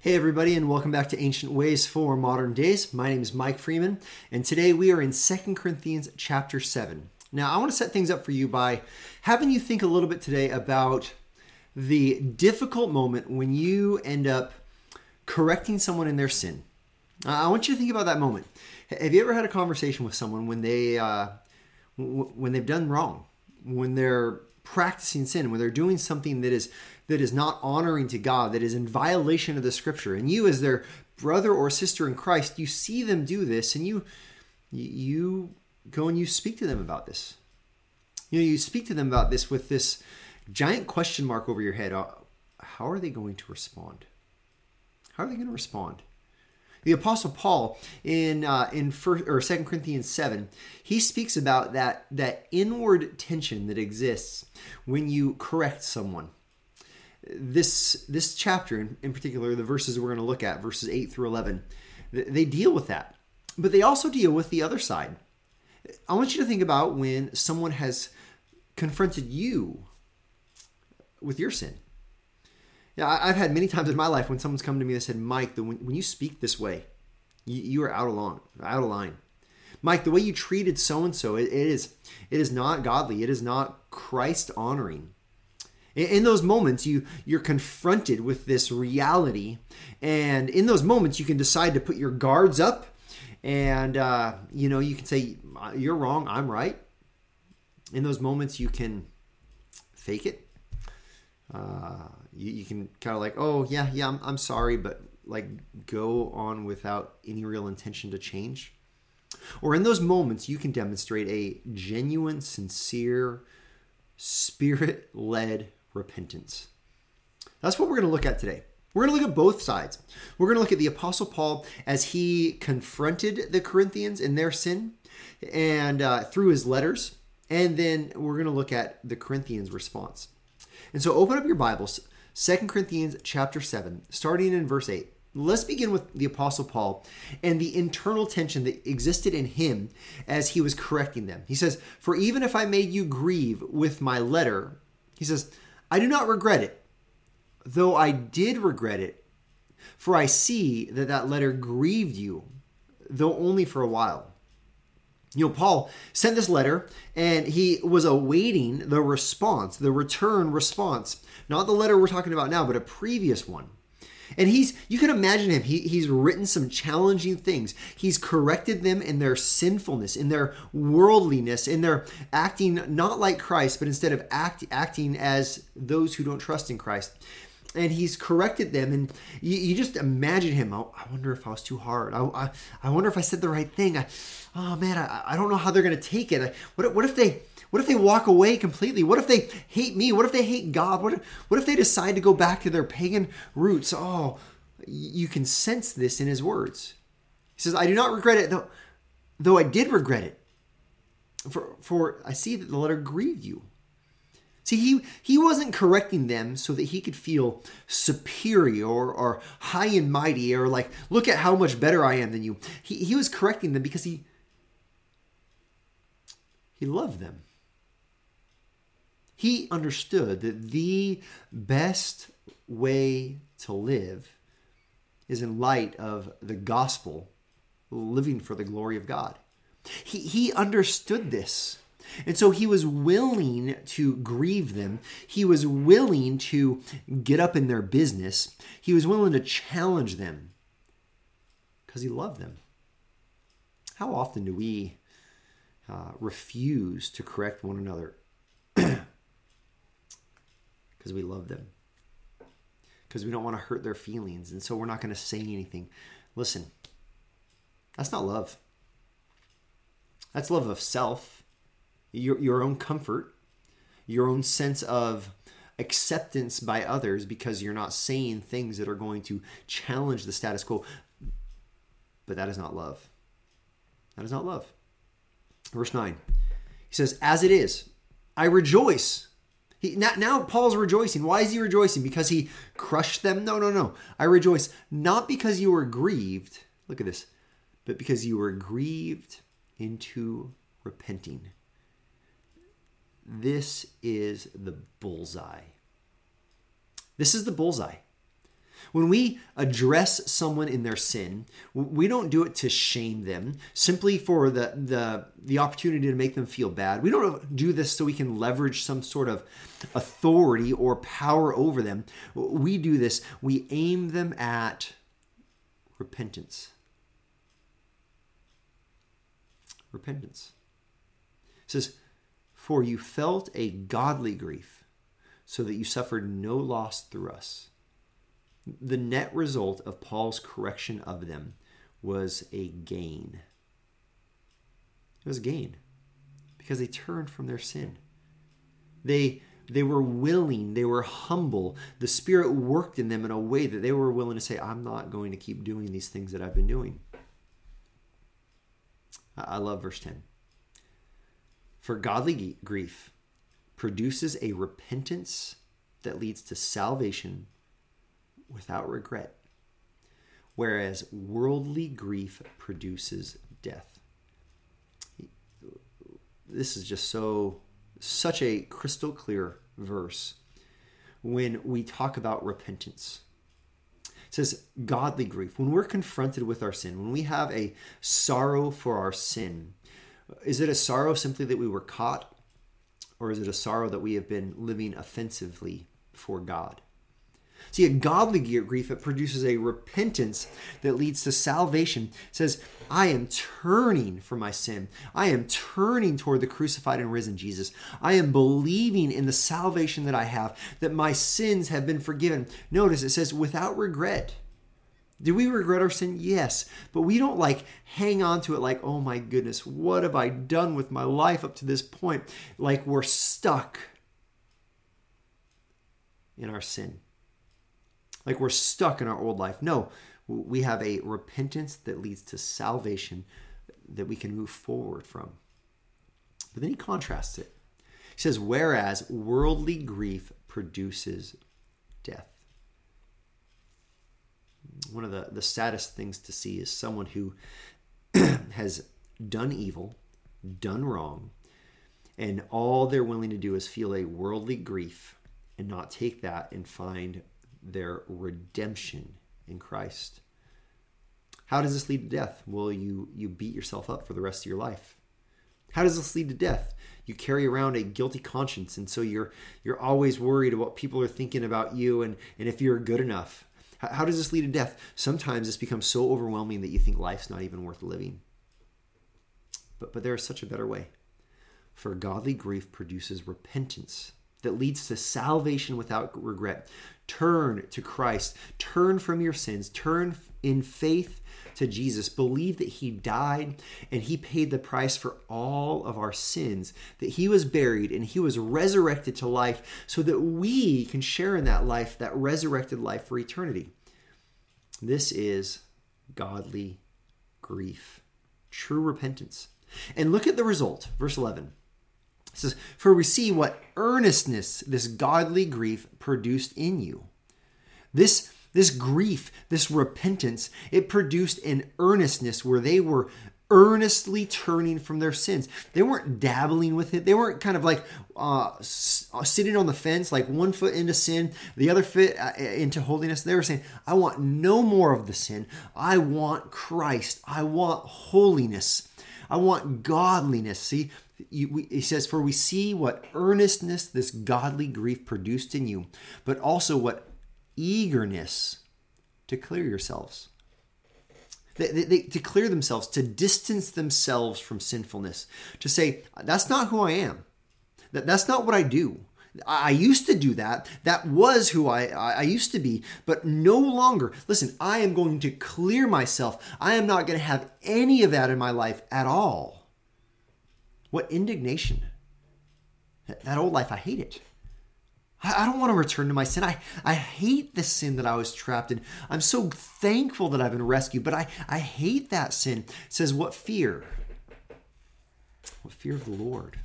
Hey, everybody, and welcome back to Ancient Ways for Modern Days. My name is Mike Freeman, and today we are in 2 Corinthians chapter 7. Now, I want to set things up for you by having you think a little bit today about the difficult moment when you end up correcting someone in their sin. Uh, I want you to think about that moment. Have you ever had a conversation with someone when they uh, when they've done wrong, when they're practicing sin, when they're doing something that is that is not honoring to God, that is in violation of the scripture, and you as their brother or sister in Christ, you see them do this, and you you go and you speak to them about this. You know, you speak to them about this with this giant question mark over your head. Uh, how are they going to respond? How are they going to respond? The Apostle Paul in uh, in first or Second Corinthians seven, he speaks about that that inward tension that exists when you correct someone. This this chapter in, in particular, the verses we're going to look at, verses eight through eleven, they deal with that, but they also deal with the other side. I want you to think about when someone has confronted you with your sin yeah, I've had many times in my life when someone's come to me and said, Mike, the, when, when you speak this way, you, you are out of line. Out of line. Mike, the way you treated so and so, it is it is not godly. It is not Christ honoring. In, in those moments, you you're confronted with this reality, and in those moments, you can decide to put your guards up, and uh, you know you can say you're wrong, I'm right. In those moments, you can fake it. Uh, you, you can kind of like, oh yeah, yeah, I'm, I'm sorry, but like go on without any real intention to change. Or in those moments, you can demonstrate a genuine, sincere, spirit led repentance. That's what we're going to look at today. We're going to look at both sides. We're going to look at the Apostle Paul as he confronted the Corinthians in their sin and uh, through his letters. And then we're going to look at the Corinthians' response. And so open up your Bibles 2 Corinthians chapter 7, starting in verse 8. Let's begin with the Apostle Paul and the internal tension that existed in him as he was correcting them. He says, For even if I made you grieve with my letter, he says, I do not regret it, though I did regret it, for I see that that letter grieved you, though only for a while. You know, Paul sent this letter and he was awaiting the response, the return response not the letter we're talking about now, but a previous one. And he's, you can imagine him, he, he's written some challenging things. He's corrected them in their sinfulness, in their worldliness, in their acting not like Christ, but instead of act, acting as those who don't trust in Christ. And he's corrected them, and you, you just imagine him. Oh, I wonder if I was too hard. I, I, I wonder if I said the right thing. I, oh man, I, I don't know how they're going to take it. I, what, what if they what if they walk away completely? What if they hate me? What if they hate God? What what if they decide to go back to their pagan roots? Oh, you can sense this in his words. He says, I do not regret it, though, though I did regret it. For, for I see that the letter grieved you. See, he, he wasn't correcting them so that he could feel superior or, high and mighty or like, look at how much better I am than you. He, he was correcting them because he, he loved them he understood that the best way to live is in light of the gospel, living for the glory of God. He, he understood this. And so he was willing to grieve them. He was willing to get up in their business. He was willing to challenge them because he loved them. How often do we uh, refuse to correct one another because we love them. Because we don't want to hurt their feelings. And so we're not going to say anything. Listen, that's not love. That's love of self, your, your own comfort, your own sense of acceptance by others because you're not saying things that are going to challenge the status quo. But that is not love. That is not love. Verse 9. He says, As it is, I rejoice he, now, now Paul's rejoicing. Why is he rejoicing? Because he crushed them? No, no, no. I rejoice not because you were grieved. Look at this. But because you were grieved into repenting. This is the bullseye. This is the bullseye. When we address someone in their sin, we don't do it to shame them, simply for the, the, the opportunity to make them feel bad. We don't do this so we can leverage some sort of authority or power over them. We do this, we aim them at repentance. Repentance. It says, For you felt a godly grief, so that you suffered no loss through us. The net result of Paul's correction of them was a gain. It was a gain because they turned from their sin. They they were willing, they were humble. The Spirit worked in them in a way that they were willing to say, I'm not going to keep doing these things that I've been doing. I love verse 10. For godly grief produces a repentance that leads to salvation without regret, whereas worldly grief produces death. This is just so, such a crystal clear verse when we talk about repentance. It says godly grief. When we're confronted with our sin, when we have a sorrow for our sin, is it a sorrow simply that we were caught? Or is it a sorrow that we have been living offensively for God? See, a godly grief, it produces a repentance that leads to salvation. It says, I am turning from my sin. I am turning toward the crucified and risen Jesus. I am believing in the salvation that I have, that my sins have been forgiven. Notice it says, without regret. Do we regret our sin? Yes. But we don't like hang on to it like, oh my goodness, what have I done with my life up to this point? Like we're stuck in our sin like we're stuck in our old life. No, we have a repentance that leads to salvation that we can move forward from. But then he contrasts it. He says, whereas worldly grief produces death. One of the, the saddest things to see is someone who has done evil, done wrong, and all they're willing to do is feel a worldly grief and not take that and find their redemption in Christ. How does this lead to death? Well, you you beat yourself up for the rest of your life. How does this lead to death? You carry around a guilty conscience, and so you're you're always worried about what people are thinking about you and, and if you're good enough. How, does this lead to death? Sometimes this becomes so overwhelming that you think life's not even worth living. But but there is such a better way. For godly grief produces repentance that leads to salvation without regret. Turn to Christ. Turn from your sins. Turn in faith to Jesus. Believe that He died and He paid the price for all of our sins, that He was buried and He was resurrected to life so that we can share in that life, that resurrected life for eternity. This is godly grief, true repentance. And look at the result, verse 11. It says, For we see what earnestness this godly grief produced in you. This, this grief, this repentance, it produced an earnestness where they were earnestly turning from their sins. They weren't dabbling with it. They weren't kind of like uh, uh sitting on the fence, like one foot into sin, the other foot uh, into holiness. They were saying, I want no more of the sin. I want Christ. I want holiness. I want godliness. See, you, we, he says, For we see what earnestness this godly grief produced in you, but also what eagerness to clear yourselves. They, they, they, to clear themselves, to distance themselves from sinfulness, to say, That's not who I am. That, that's not what I do. I used to do that. That was who I, I used to be, but no longer. Listen, I am going to clear myself. I am not going to have any of that in my life at all. What indignation. That old life, I hate it. I don't want to return to my sin. I, I hate the sin that I was trapped in. I'm so thankful that I've been rescued, but I, I hate that sin. It says, What fear? What fear of the Lord?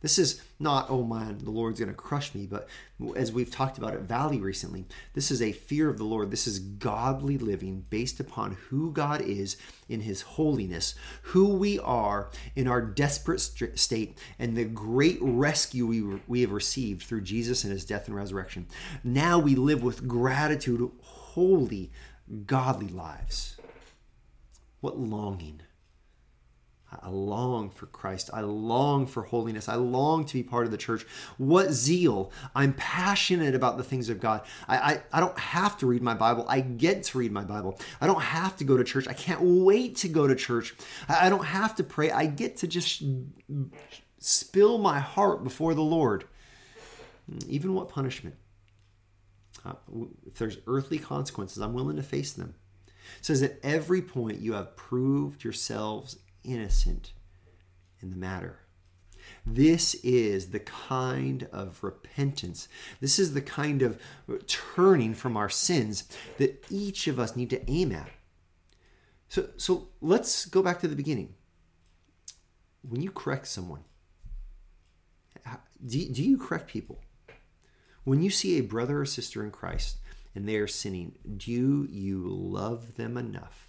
This is not, oh man, the Lord's going to crush me, but as we've talked about at Valley recently, this is a fear of the Lord. This is godly living based upon who God is in his holiness, who we are in our desperate state, and the great rescue we, we have received through Jesus and his death and resurrection. Now we live with gratitude, holy, godly lives. What longing I long for Christ. I long for holiness. I long to be part of the church. What zeal! I'm passionate about the things of God. I, I, I, don't have to read my Bible. I get to read my Bible. I don't have to go to church. I can't wait to go to church. I, I don't have to pray. I get to just spill my heart before the Lord. Even what punishment? Uh, if there's earthly consequences, I'm willing to face them. It says at every point you have proved yourselves innocent in the matter. This is the kind of repentance. This is the kind of turning from our sins that each of us need to aim at. So, so let's go back to the beginning. When you correct someone, do, do you correct people? When you see a brother or sister in Christ and they are sinning, do you love them enough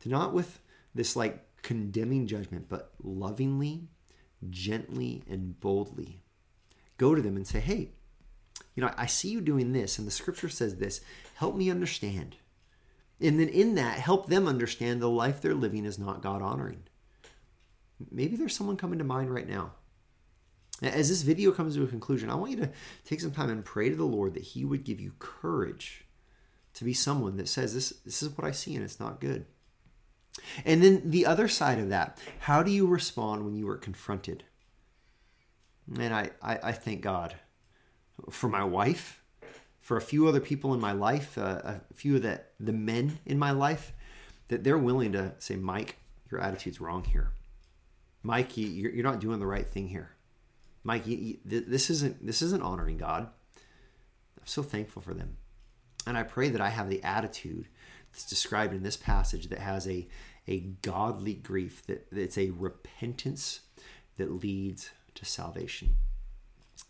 to not with this like condemning judgment, but lovingly, gently, and boldly go to them and say, hey, you know, I see you doing this, and the scripture says this. Help me understand. And then in that, help them understand the life they're living is not God honoring. Maybe there's someone coming to mind right now. As this video comes to a conclusion, I want you to take some time and pray to the Lord that He would give you courage to be someone that says, This, this is what I see and it's not good. And then the other side of that, how do you respond when you are confronted? And I, I, I thank God for my wife, for a few other people in my life, uh, a few of the, the men in my life, that they're willing to say, Mike, your attitude's wrong here. Mike, you, you're not doing the right thing here. Mike, you, this isn't this isn't honoring God. I'm so thankful for them, and I pray that I have the attitude that's described in this passage that has a, a godly grief, that, it's a repentance that leads to salvation.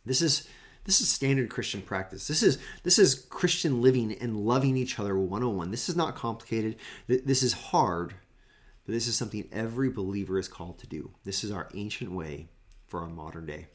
This is this is standard Christian practice. This is this is Christian living and loving each other 101. This is not complicated. This is hard, but this is something every believer is called to do. This is our ancient way for our modern day.